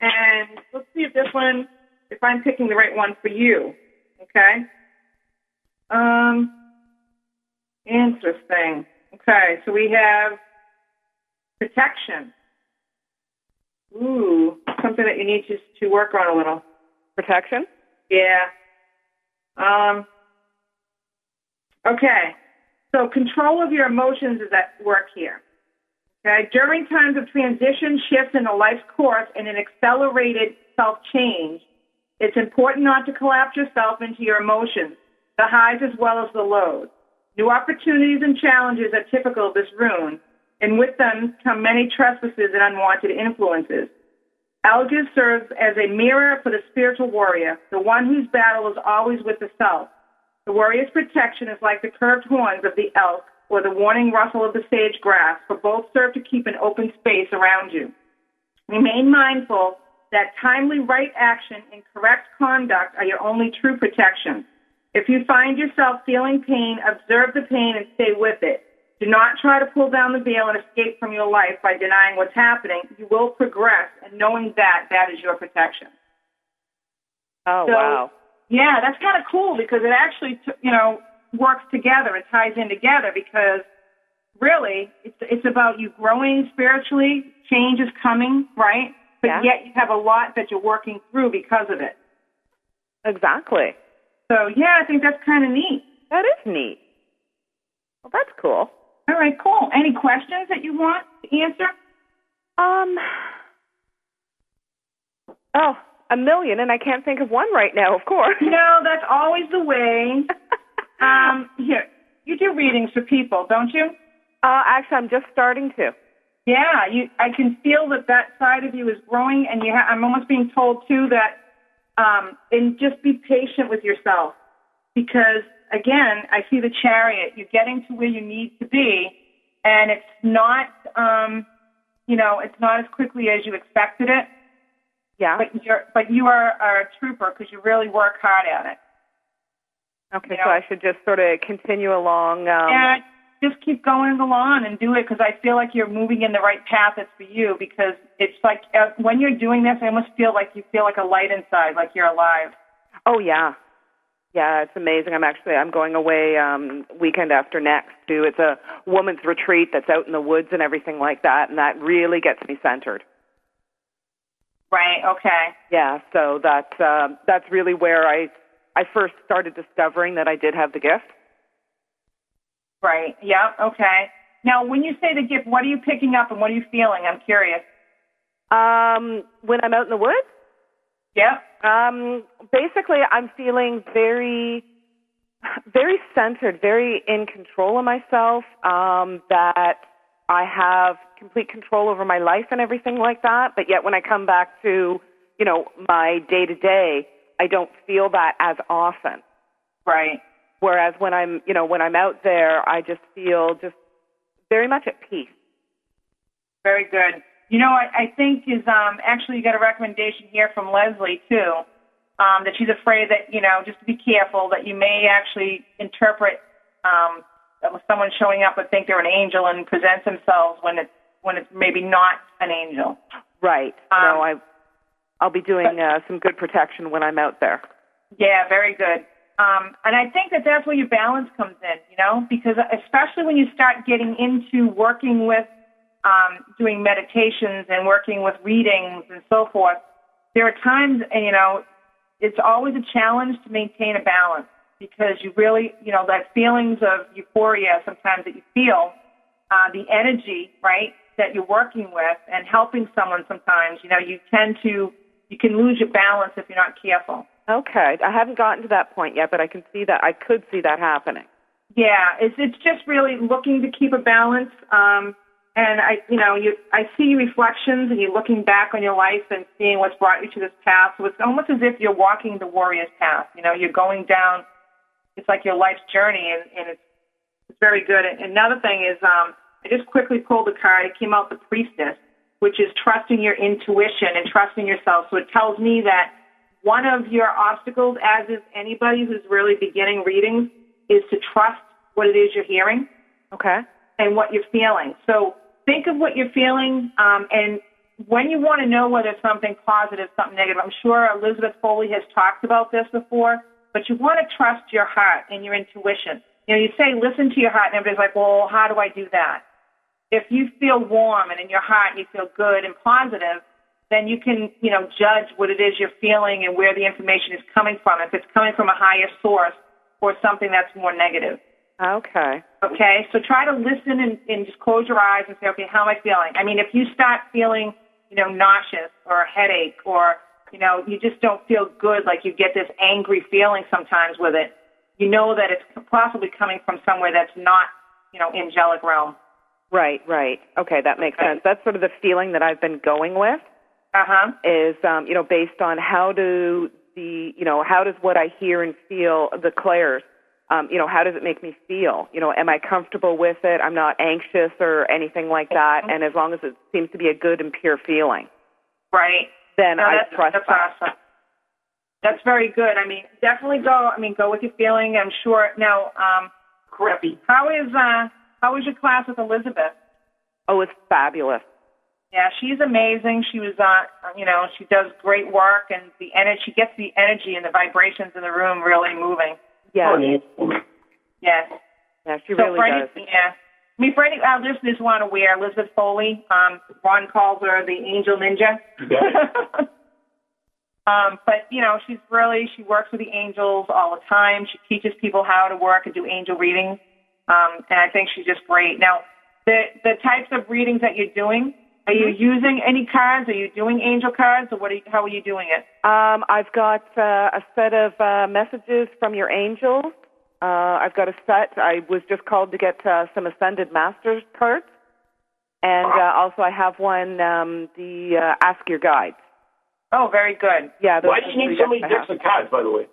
And let's see if this one, if I'm picking the right one for you. Okay. Um. Interesting. Okay, so we have protection. Ooh, something that you need to to work on a little. Protection? Yeah. Um. Okay. So control of your emotions is at work here. Okay. During times of transition, shifts in a life's course, and an accelerated self change, it's important not to collapse yourself into your emotions, the highs as well as the lows. New opportunities and challenges are typical of this rune, and with them come many trespasses and unwanted influences. Algiz serves as a mirror for the spiritual warrior, the one whose battle is always with the self. The warrior's protection is like the curved horns of the elk or the warning rustle of the sage grass, for both serve to keep an open space around you. Remain mindful that timely right action and correct conduct are your only true protection. If you find yourself feeling pain, observe the pain and stay with it. Do not try to pull down the veil and escape from your life by denying what's happening. You will progress, and knowing that, that is your protection. Oh, So- wow. Yeah, that's kind of cool because it actually, you know, works together. It ties in together because really, it's it's about you growing spiritually. Change is coming, right? But Yeah. yet you have a lot that you're working through because of it. Exactly. So yeah, I think that's kind of neat. That is neat. Well, that's cool. All right, cool. Any questions that you want to answer? Um. Oh, a million, and I can't think of one right now, of course. No, that's always the way. Um, here, you do readings for people, don't you? Uh, actually, I'm just starting to. Yeah, you. I can feel that that side of you is growing, and you. Ha- I'm almost being told too that, um, and just be patient with yourself, because again, I see the chariot. You're getting to where you need to be, and it's not, um, you know, it's not as quickly as you expected it. Yeah. But you're, but you are, are a trooper because you really work hard at it. okay, you so I should just sort of continue along. Um, and just keep going along and do it because I feel like you're moving in the right path. It's for you because it's like uh, when you're doing this, I almost feel like you feel like a light inside, like you're alive. Oh yeah, yeah. It's amazing. I'm actually I'm going away um, weekend after next to. It's a woman's retreat that's out in the woods and everything like that, and that really gets me centered. Right. Okay. Yeah. So that's uh, that's really where I I first started discovering that I did have the gift. Right. Yeah. Okay. Now, when you say the gift, what are you picking up and what are you feeling? I'm curious. Um, when I'm out in the woods, Yep. Um, basically, I'm feeling very, very centered, very in control of myself. Um, that I have complete control over my life and everything like that. But yet, when I come back to, you know, my day to day, I don't feel that as often. Right. Whereas when I'm, you know, when I'm out there, I just feel just very much at peace. Very good. You know, I, I think is um, actually you got a recommendation here from Leslie too, um, that she's afraid that you know just to be careful that you may actually interpret um, someone showing up would think they're an angel and presents themselves when it's when it's maybe not an angel. Right. Um, no, I, I'll be doing uh, some good protection when I'm out there. Yeah, very good. Um, and I think that that's where your balance comes in, you know, because especially when you start getting into working with, um, doing meditations and working with readings and so forth, there are times, you know, it's always a challenge to maintain a balance because you really, you know, that feelings of euphoria sometimes that you feel, uh, the energy, right, that you're working with and helping someone sometimes, you know, you tend to, you can lose your balance if you're not careful. Okay, I haven't gotten to that point yet, but I can see that. I could see that happening. Yeah, it's it's just really looking to keep a balance. Um, and I, you know, you I see reflections, and you're looking back on your life and seeing what's brought you to this path. So it's almost as if you're walking the warrior's path. You know, you're going down. It's like your life's journey, and, and it's it's very good. And another thing is, um, I just quickly pulled the card. It came out the priestess, which is trusting your intuition and trusting yourself. So it tells me that one of your obstacles, as is anybody who's really beginning readings, is to trust what it is you're hearing. Okay. And what you're feeling. So think of what you're feeling, um, and when you want to know whether something positive, something negative, I'm sure Elizabeth Foley has talked about this before, but you want to trust your heart and your intuition. You know, you say listen to your heart, and everybody's like, well, how do I do that? If you feel warm and in your heart you feel good and positive, then you can, you know, judge what it is you're feeling and where the information is coming from. If it's coming from a higher source or something that's more negative. Okay. Okay, so try to listen and, and just close your eyes and say, okay, how am I feeling? I mean, if you start feeling, you know, nauseous or a headache or, you know, you just don't feel good, like you get this angry feeling sometimes with it, you know that it's possibly coming from somewhere that's not, you know, angelic realm. Right, right. Okay, that makes sense. That's sort of the feeling that I've been going with. Uh huh. Is um, you know based on how do the you know how does what I hear and feel the clairs um, you know how does it make me feel you know am I comfortable with it I'm not anxious or anything like that and as long as it seems to be a good and pure feeling Right. then No, I that's, trust that's that. awesome. That's very good. I mean, definitely go. I mean, go with your feeling. I'm sure. Now, um, Crappy. how is uh, how was your class with Elizabeth? Oh, it's fabulous. Yeah, she's amazing. She was, on, you know, she does great work, and the energy. She gets the energy and the vibrations in the room really moving. Yeah, Yes. yeah, she so really for does. any, yeah. I mean, for any our listeners who aren't aware, Elizabeth Foley, um, Ron calls her the Angel Ninja. um, but you know, she's really she works with the angels all the time. She teaches people how to work and do angel readings, um, and I think she's just great. Now, the the types of readings that you're doing, are you using any cards? Are you doing angel cards, or what? Are you, how are you doing it? Um, I've got uh, a set of uh, messages from your angels. Uh, I've got a set. I was just called to get uh, some Ascended Masters cards, and uh, also I have one, um, the uh, Ask Your Guides. Oh, very good. Yeah. those Why do you need so many decks of cards, by the way?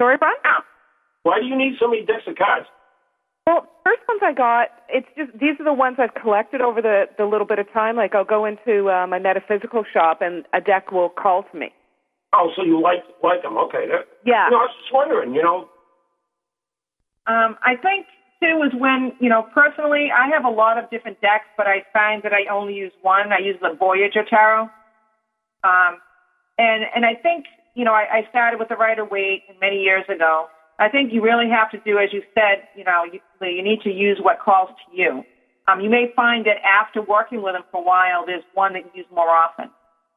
Sorry, Brian. Why do you need so many decks of cards? Well, first ones I got, it's just these are the ones I've collected over the the little bit of time. Like I'll go into uh, my metaphysical shop and a deck will call to me. Oh, so you like like them? Okay. That, Yeah. No, I was just wondering. You know, Um, I think too is when you know personally I have a lot of different decks, but I find that I only use one. I use the Voyager Tarot, um, and and I think you know I, I started with the Rider Waite many years ago. I think you really have to do as you said. You know, you, you need to use what calls to you. Um, you may find that after working with them for a while, there's one that you use more often.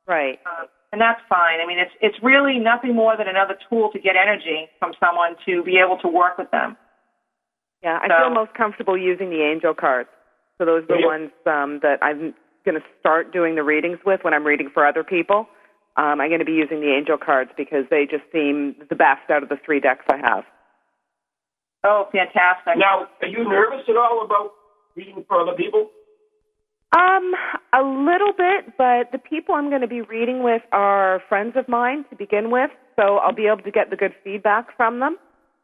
Right. Uh, and that's fine. I mean, it's it's really nothing more than another tool to get energy from someone to be able to work with them. Yeah, I So- feel most comfortable using the angel cards. So those are the Yeah. ones um, that I'm going to start doing the readings with when I'm reading for other people. Um, I'm going to be using the angel cards because they just seem the best out of the three decks I have. Oh, fantastic. Now, are you nervous at all about reading for other people? Um, a little bit, but the people I'm going to be reading with are friends of mine to begin with, so I'll be able to get the good feedback from them.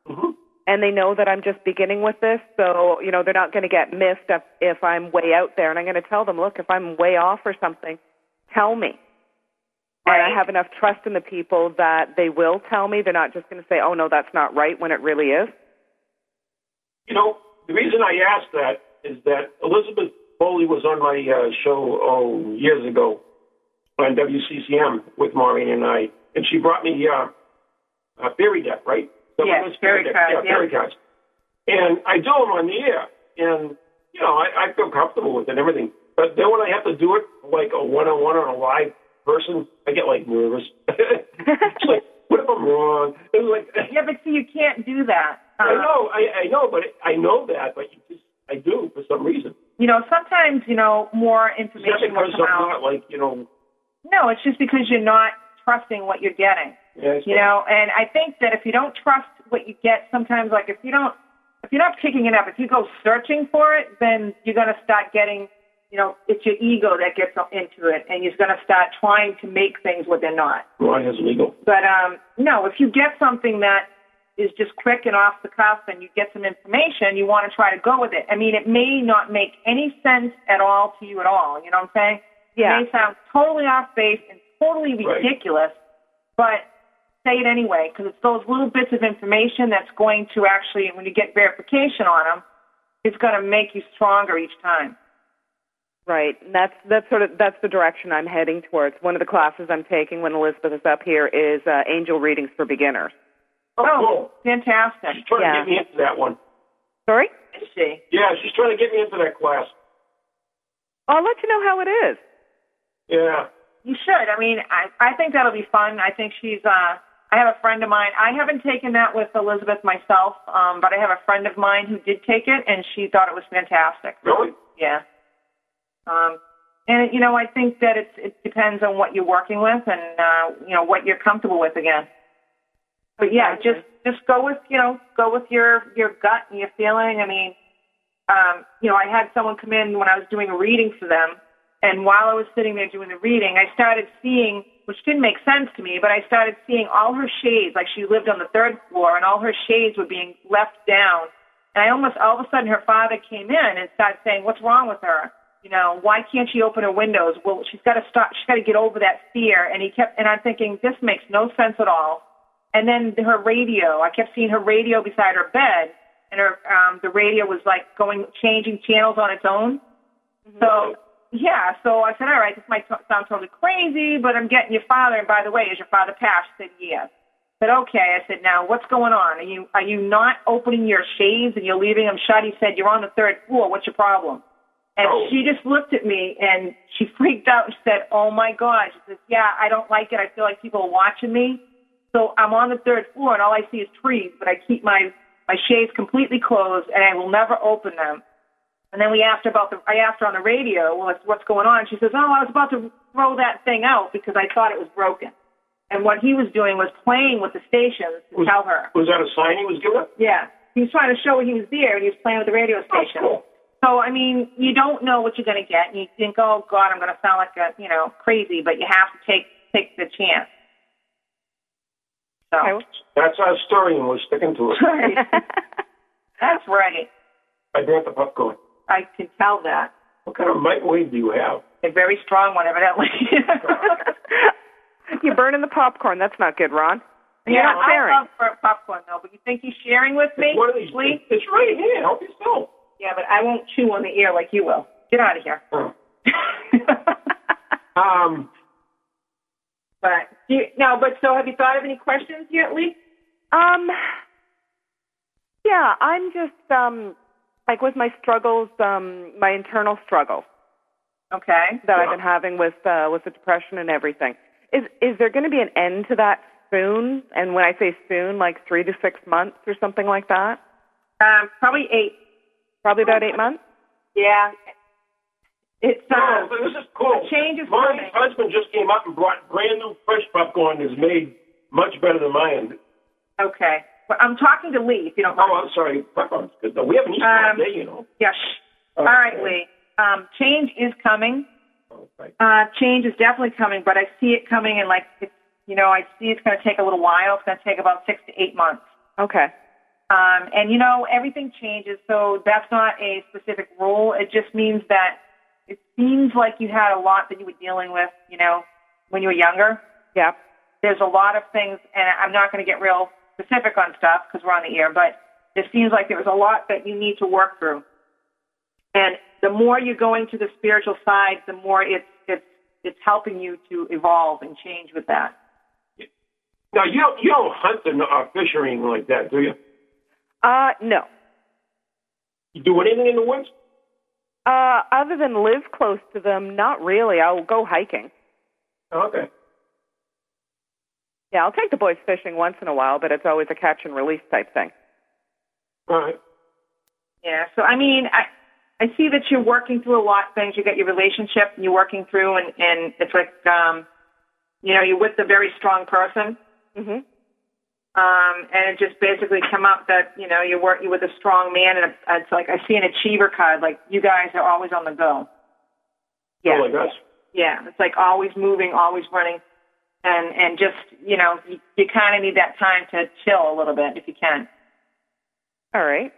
Mm-hmm. And they know that I'm just beginning with this, so you know they're not going to get missed if, if I'm way out there. And I'm going to tell them, look, if I'm way off or something, tell me. And I have enough trust in the people that they will tell me. They're not just going to say, oh no, that's not right when it really is. You know, the reason I asked that is that Elizabeth Foley was on my uh, show oh years ago on WCCM with Maureen and I, and she brought me uh, a fairy deck, right? Some Yes, fairy deck- cards, Yeah, yeah. fairy cards. And I do them on the air, and you know, I, I feel comfortable with it and everything. But then when I have to do it like a one-on-one on a live person, I get like nervous. it's like, what if I'm wrong? It's like, Yeah, but see, you can't do that. I Uh, know, I, I know, but I know that, but you just, I do for some reason. You know, sometimes you know more information will come I'm out. not like, you know, No, it's just because you're not trusting what you're getting. yeah, You know, and I think that if you don't trust what you get, sometimes like if you don't, if you're not picking it up, if you go searching for it, then you're going to start getting, you know, it's your ego that gets into it, and you're going to start trying to make things what they're not. Ron has legal. But um, no, if you get something that is just quick and off the cuff, and you get some information, you want to try to go with it. I mean, it may not make any sense at all to you at all. You know what I'm saying? Yeah. It may sound totally off base and totally Right. ridiculous, but say it anyway because it's those little bits of information that's going to actually, when you get verification on them, it's going to make you stronger each time. Right. And that's that's sort of that's the direction I'm heading towards. One of the classes I'm taking when Elizabeth is up here is uh, angel readings for beginners. Oh, cool. fantastic! She's trying Yeah. to get me into that one. Sorry? Is she? Yeah, she's trying to get me into that class. I'll let you know how it is. Yeah. You should. I mean, I I think that'll be fun. I think she's. uh I have a friend of mine. I haven't taken that with Elizabeth myself, um, but I have a friend of mine who did take it, and she thought it was fantastic. Really? Yeah. Um, and you know, I think that it's it depends on what you're working with and uh, you know what you're comfortable with again. But yeah, just just go with you know go with your your gut and your feeling. I mean, um, you know, I had someone come in when I was doing a reading for them, and while I was sitting there doing the reading, I started seeing, which didn't make sense to me, but I started seeing all her shades, like she lived on the third floor, and all her shades were being left down. And I almost all of a sudden her father came in and started saying, "What's wrong with her? You know, why can't she open her windows? Well, she's got to stop. She's got to get over that fear." And he kept, and I'm thinking, this makes no sense at all. And then her radio, I kept seeing her radio beside her bed, and her um, the radio was like going changing channels on its own. So yeah, so I said, all right, this might t- sound totally crazy, but I'm getting your father. And by the way, is your father passed? She said yes. I said okay. I said now what's going on? Are you are you not opening your shades and you're leaving them shut? He said you're on the third floor. What's your problem? And Oh. she just looked at me and she freaked out and said, "Oh my God!" She says, "Yeah, I don't like it. I feel like people are watching me." So I'm on the third floor and all I see is trees, but I keep my my shades completely closed and I will never open them. And then we asked her about the I asked her on the radio, well, what's, what's going on? She says, "Oh, I was about to throw that thing out because I thought it was broken." And what he was doing was playing with the stations to Was- tell her. Was that a sign he was giving? Yeah, he was trying to show he was there and he was playing with the radio Oh, station. cool. So I mean, you don't know what you're going to get, and you think, "Oh God, I'm going to sound like a you know crazy," but you have to take take the chance. So Okay. That's our story, and we're sticking to it. that's right. I brought the popcorn. I can tell that. What kind of microwave do you have? A very strong one, evidently. You're burning the popcorn. That's not good, Ron. You're yeah, not sharing. I love for popcorn though, but you think he's sharing with me? It's one of these. Lee? It's right here. Help yourself. Yeah, but I won't chew on the ear like you will. Get out of here. Oh. Um, but do you, no, but so have you thought of any questions yet, Lee? Um, yeah, I'm just um, like with my struggles, um, my internal struggles Okay. that I've been having with uh, with the depression and everything. Is is there going to be an end to that soon? And when I say soon, like three to six months or something like that? Um, probably eight. Probably about eight months. Yeah. It's uh, No, this is cool. a change is My coming. husband just came up and brought brand new fresh popcorn. Is made much better than mine. okay. But I'm talking to Lee. If you don't mind. Oh, I'm sorry. Popcorn's good though. We haven't eaten Um, all day, you know. Yeah. Shh. All right, Lee. Um, change is coming. Okay. Uh, change is definitely coming, but I see it coming in like, it's, you know, I see it's going to take a little while. It's going to take about six to eight months. Okay. Um, and you know, everything changes, so that's not a specific rule. It just means that it seems like you had a lot that you were dealing with, you know, when you were younger. Yeah. There's a lot of things, and I'm not going to get real specific on stuff because we're on the air, but it seems like there was a lot that you need to work through. And the more you're going to the spiritual side, the more it's it's it's helping you to evolve and change with that. Now you don't you don't hunt or uh, fish or anything like that, do you? Uh, no. You do anything in the woods? Uh, other than live close to them, not really. I'll go hiking. Okay. Yeah, I'll take the boys fishing once in a while, but it's always a catch and release type thing. All right. Yeah. So I mean, I I see that you're working through a lot of things. You got your relationship and you're working through, and and it's like um, you know, you're with a very strong person. Mhm. Um, and it just basically come up that you know you're working with a strong man, and it's like I see an achiever card. Like you guys are always on the go. Yeah. Oh, like us. Yeah, it's like always moving, always running, and and just you know you, you kind of need that time to chill a little bit if you can. All right.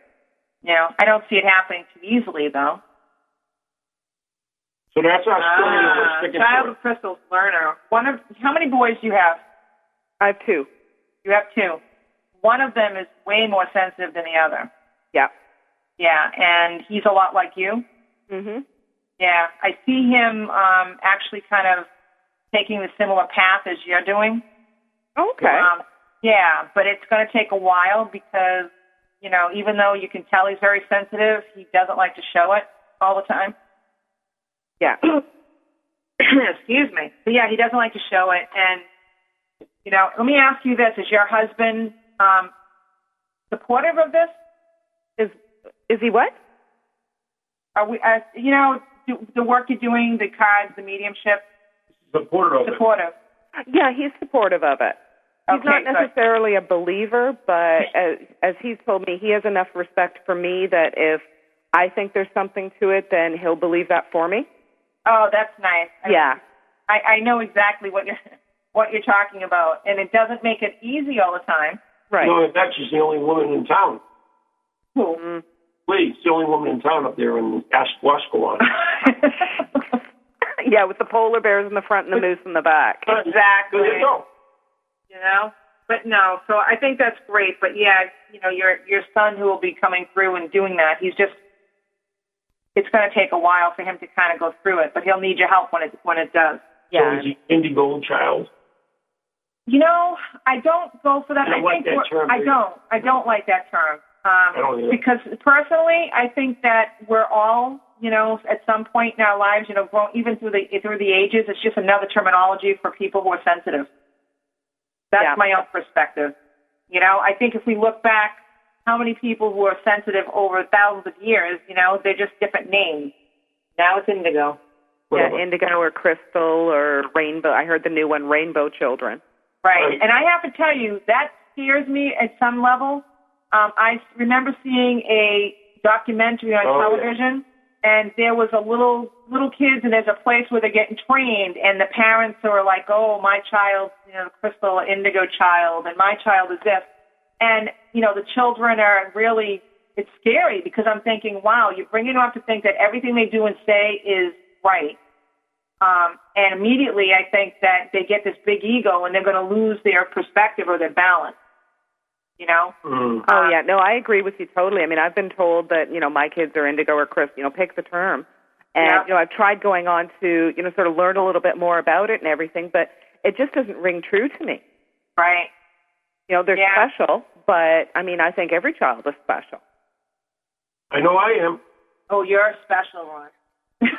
You know, I don't see it happening too easily though. So that's our story. Ah, child of crystals learner. One of how many boys do you have? I have two. You have two. One of them is way more sensitive than the other. Yeah. Yeah, and he's a lot like you. Mhm. Yeah, I see him um, actually kind of taking the similar path as you're doing. Okay. Um, yeah, but it's going to take a while because, you know, even though you can tell he's very sensitive, he doesn't like to show it all the time. yeah. Excuse me. But yeah, he doesn't like to show it. And, you know, let me ask you this. Is your husband um, supportive of this? Is is he what? Are we, uh, you know, do, the work you're doing, the cards, the mediumship, supporter of it. supportive? Yeah, he's supportive of it. He's Okay, not good. necessarily a believer, but as, as he's told me, he has enough respect for me that if I think there's something to it, then he'll believe that for me. Oh, that's nice. I- Yeah. I, I know exactly what you're what you're talking about, and it doesn't make it easy all the time. Right. No, know, in fact, she's the only woman in town. Cool. Mm. Lee, she's the only woman in town up there in Ashwashkelon. yeah, with the polar bears in the front and the moose in the back. exactly. There you go. You know, but no. So I think that's great. But yeah, you know, your your son who will be coming through and doing that, he's just. It's going to take a while for him to kind of go through it, but he'll need your help when it when it does. Yeah. So is he indigo child? You know, I don't go for that. You don't I like think that we're- term, I do you? don't. I don't like that term. Um, I don't because personally, I think that we're all, you know, at some point in our lives, you know, grown, even through the through the ages, it's just another terminology for people who are sensitive. That's Yeah. my own perspective. You know, I think if we look back, how many people who are sensitive over thousands of years, you know, they're just different names. Now it's indigo. Yeah, indigo or crystal or rainbow. I heard the new one, rainbow children. Right. And I have to tell you, that scares me at some level. Um, I remember seeing a documentary on Oh, yeah. television, and there was a little little kids, and there's a place where they're getting trained, and the parents are like, "Oh, my child, you know, crystal indigo child, and my child is this," and you know, the children are really. It's scary because I'm thinking, wow, you're bringing them up to think that everything they do and say is right. Um, and immediately I think that they get this big ego and they're going to lose their perspective or their balance. You know? Mm. Oh Uh, yeah, no, I agree with you totally. I mean, I've been told that you know my kids are indigo or crystal. You know, pick the term. And Yeah. you know, I've tried going on to you know sort of learn a little bit more about it and everything, but it just doesn't ring true to me. Right. You know, they're Yeah. special, but I mean, I think every child is special. I know I am. Oh, you're a special one.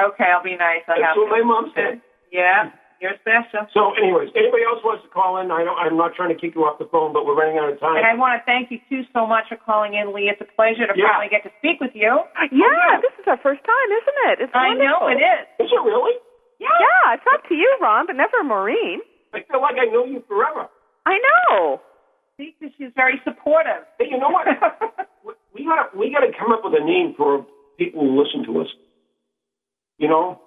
okay, I'll be nice. I That's have what to. my mom said. Yeah. You're special. So, anyways, anybody else wants to call in? I don't, I'm not trying to kick you off the phone, but we're running out of time. And I want to thank you too so much for calling in, Lee. It's a pleasure to Yeah. finally get to speak with you. Yeah, this is our first time, isn't it? It's I know wonderful. it is. Is it really? Yeah. Yeah, it's up to you, Ron, but never Maureen. I feel like I know you forever. I know. See, 'cause she's very supportive. But you know what? we- we gotta we gotta come up with a name for people who listen to us. You know,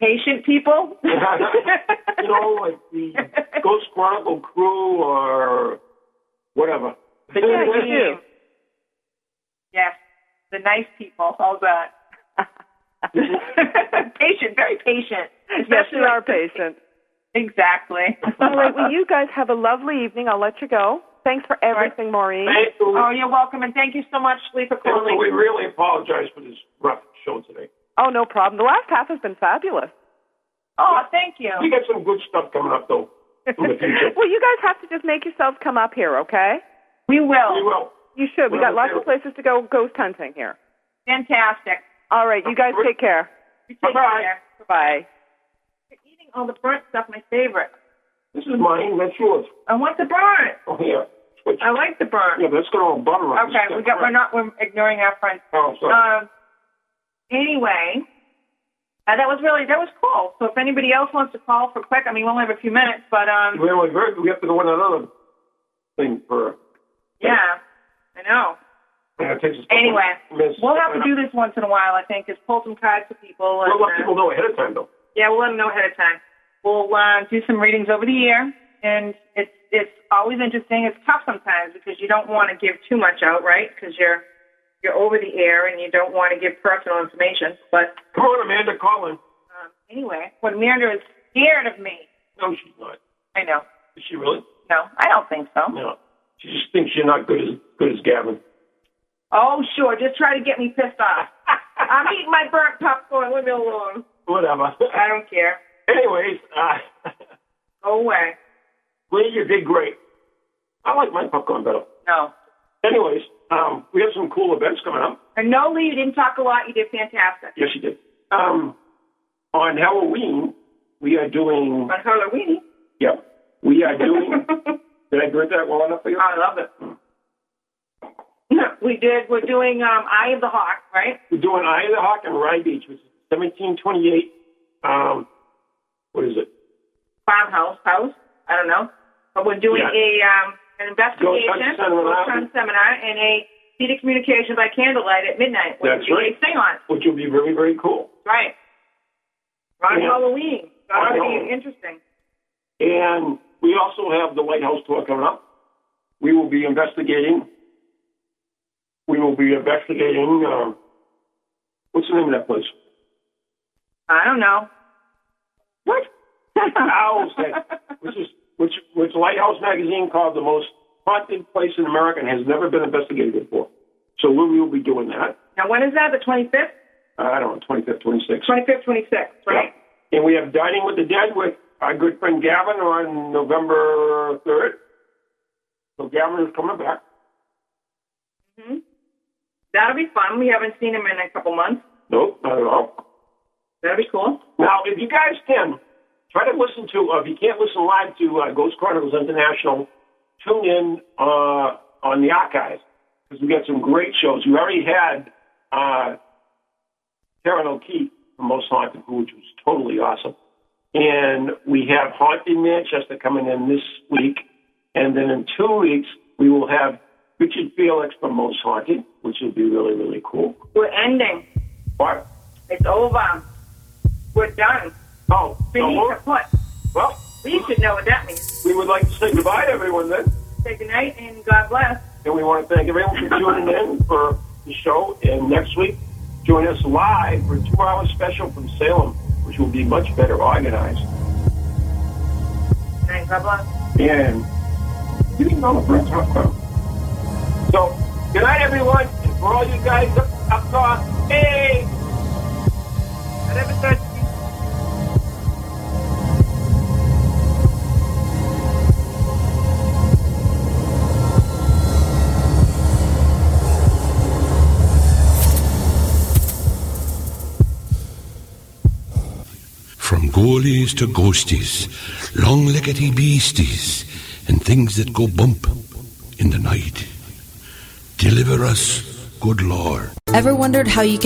Patient people. you know, like the Ghost Chronicle crew or whatever. Yeah, you do. Yes, the nice people. How's that? patient, very patient. Yes, we are patient. Exactly. All right, well, you guys have a lovely evening. I'll let you go. Thanks for everything, Maureen. Thank you. Oh, you're welcome, and thank you so much, Lee, for calling. we really apologize for this rough show today. Oh, no problem. The last half has been fabulous. Oh, thank you. We got some good stuff coming up though in the future. Well, you guys have to just make yourselves come up here, okay? We will. We will. You should. We Well, got lots okay. of places to go ghost hunting here. Fantastic. All right, you guys take care. You take Bye-bye. care. Bye. Eating all the burnt stuff, my favorite. This is mine. That's yours. I want the burnt. Oh yeah. Switch. I like the burnt. Yeah, that's got all butter on. Okay, we got. We're not. We're ignoring our friends. Oh, sorry. Um. Anyway, uh, that was really that was cool. So if anybody else wants to call for quick, I mean, we only have a few minutes, but um, we, only very, we have to go on another thing for. yeah, I know. Yeah, it takes us a couple Anyway, minutes we'll have to do this once in a while. I think is pull some cards for people. And, We'll let uh, people know ahead of time though. Yeah, we'll let them know ahead of time. We'll uh, do some readings over the year, and it's it's always interesting. It's tough sometimes because you don't want to give too much out, right? Because you're you're over the air and you don't want to give personal information. But Come on, Amanda, call in. um, anyway, when Amanda is scared of me, No, she's not. I know. Is she really? No, I don't think so. No. She just thinks you're not good as good as Gavin. Oh, sure. Just try to get me pissed off. I'm eating my burnt popcorn. Leave me alone. Whatever. I don't care. Anyways, uh, Go away. Lee, you did great. I like my popcorn better. No. Anyways, um, we have some cool events coming up. And no, Lee, you didn't talk a lot. You did fantastic. Yes, you did. Um, on Halloween, we are doing. On Halloween. Yep. We are doing. did I do that well enough for you? I love it. we did. We're doing um, Eye of the Hawk, right? We're doing Eye of the Hawk in Rye Beach, which is 1728. Um, what is it? Farmhouse house. I don't know, but we're doing Yeah. a um, an investigation, hunt seminar. hunt seminar, and a seated communication by candlelight at midnight. which That's right. be A seance. Which will be very, very cool. Right. On Yeah. Halloween. That On ought to Halloween. be interesting. And we also have the Lighthouse Tour coming up. We will be investigating. We will be investigating. Um, what's the name of that place? I don't know. What? Owl's Head, which is which which Lighthouse magazine called the most haunted place in America and has never been investigated before. So we will be doing that. Now, when is that? The 25th? Uh, I don't know, 25th, 26th. 25th, 26th, right? And we have Dining with the Dead with our good friend Gavin on November 3rd. So Gavin is coming back. hmm That'll be fun. We haven't seen him in a couple months. Nope, not at all. That'll be cool. Now, if you guys can, try to listen to, uh, if you can't listen live to uh, Ghost Chronicles International, tune in uh, on the archives because we've got some great shows. We already had uh, Karen O'Keefe from Most Haunted, which was totally awesome. And we have Haunted Manchester coming in this week. And then in two weeks, we will have Richard Felix from Most Haunted, which will be really, really cool. We're ending. What? It's over. We're done. Oh, Beneath more? kaput. Well, We should know what that means. we would like to say goodbye to everyone then. Say goodnight and God bless. And we want to thank everyone for tuning in for the show. And next week, join us live for a two hour special from Salem, which will be much better organized. Night. God bless. And you can go Hot Club. So, good night, everyone. And for all you guys up, up north, hey! That episode. From ghoulies to ghosties, long leggedy beasties, and things that go bump in the night. Deliver us, good Lord. Ever wondered how you can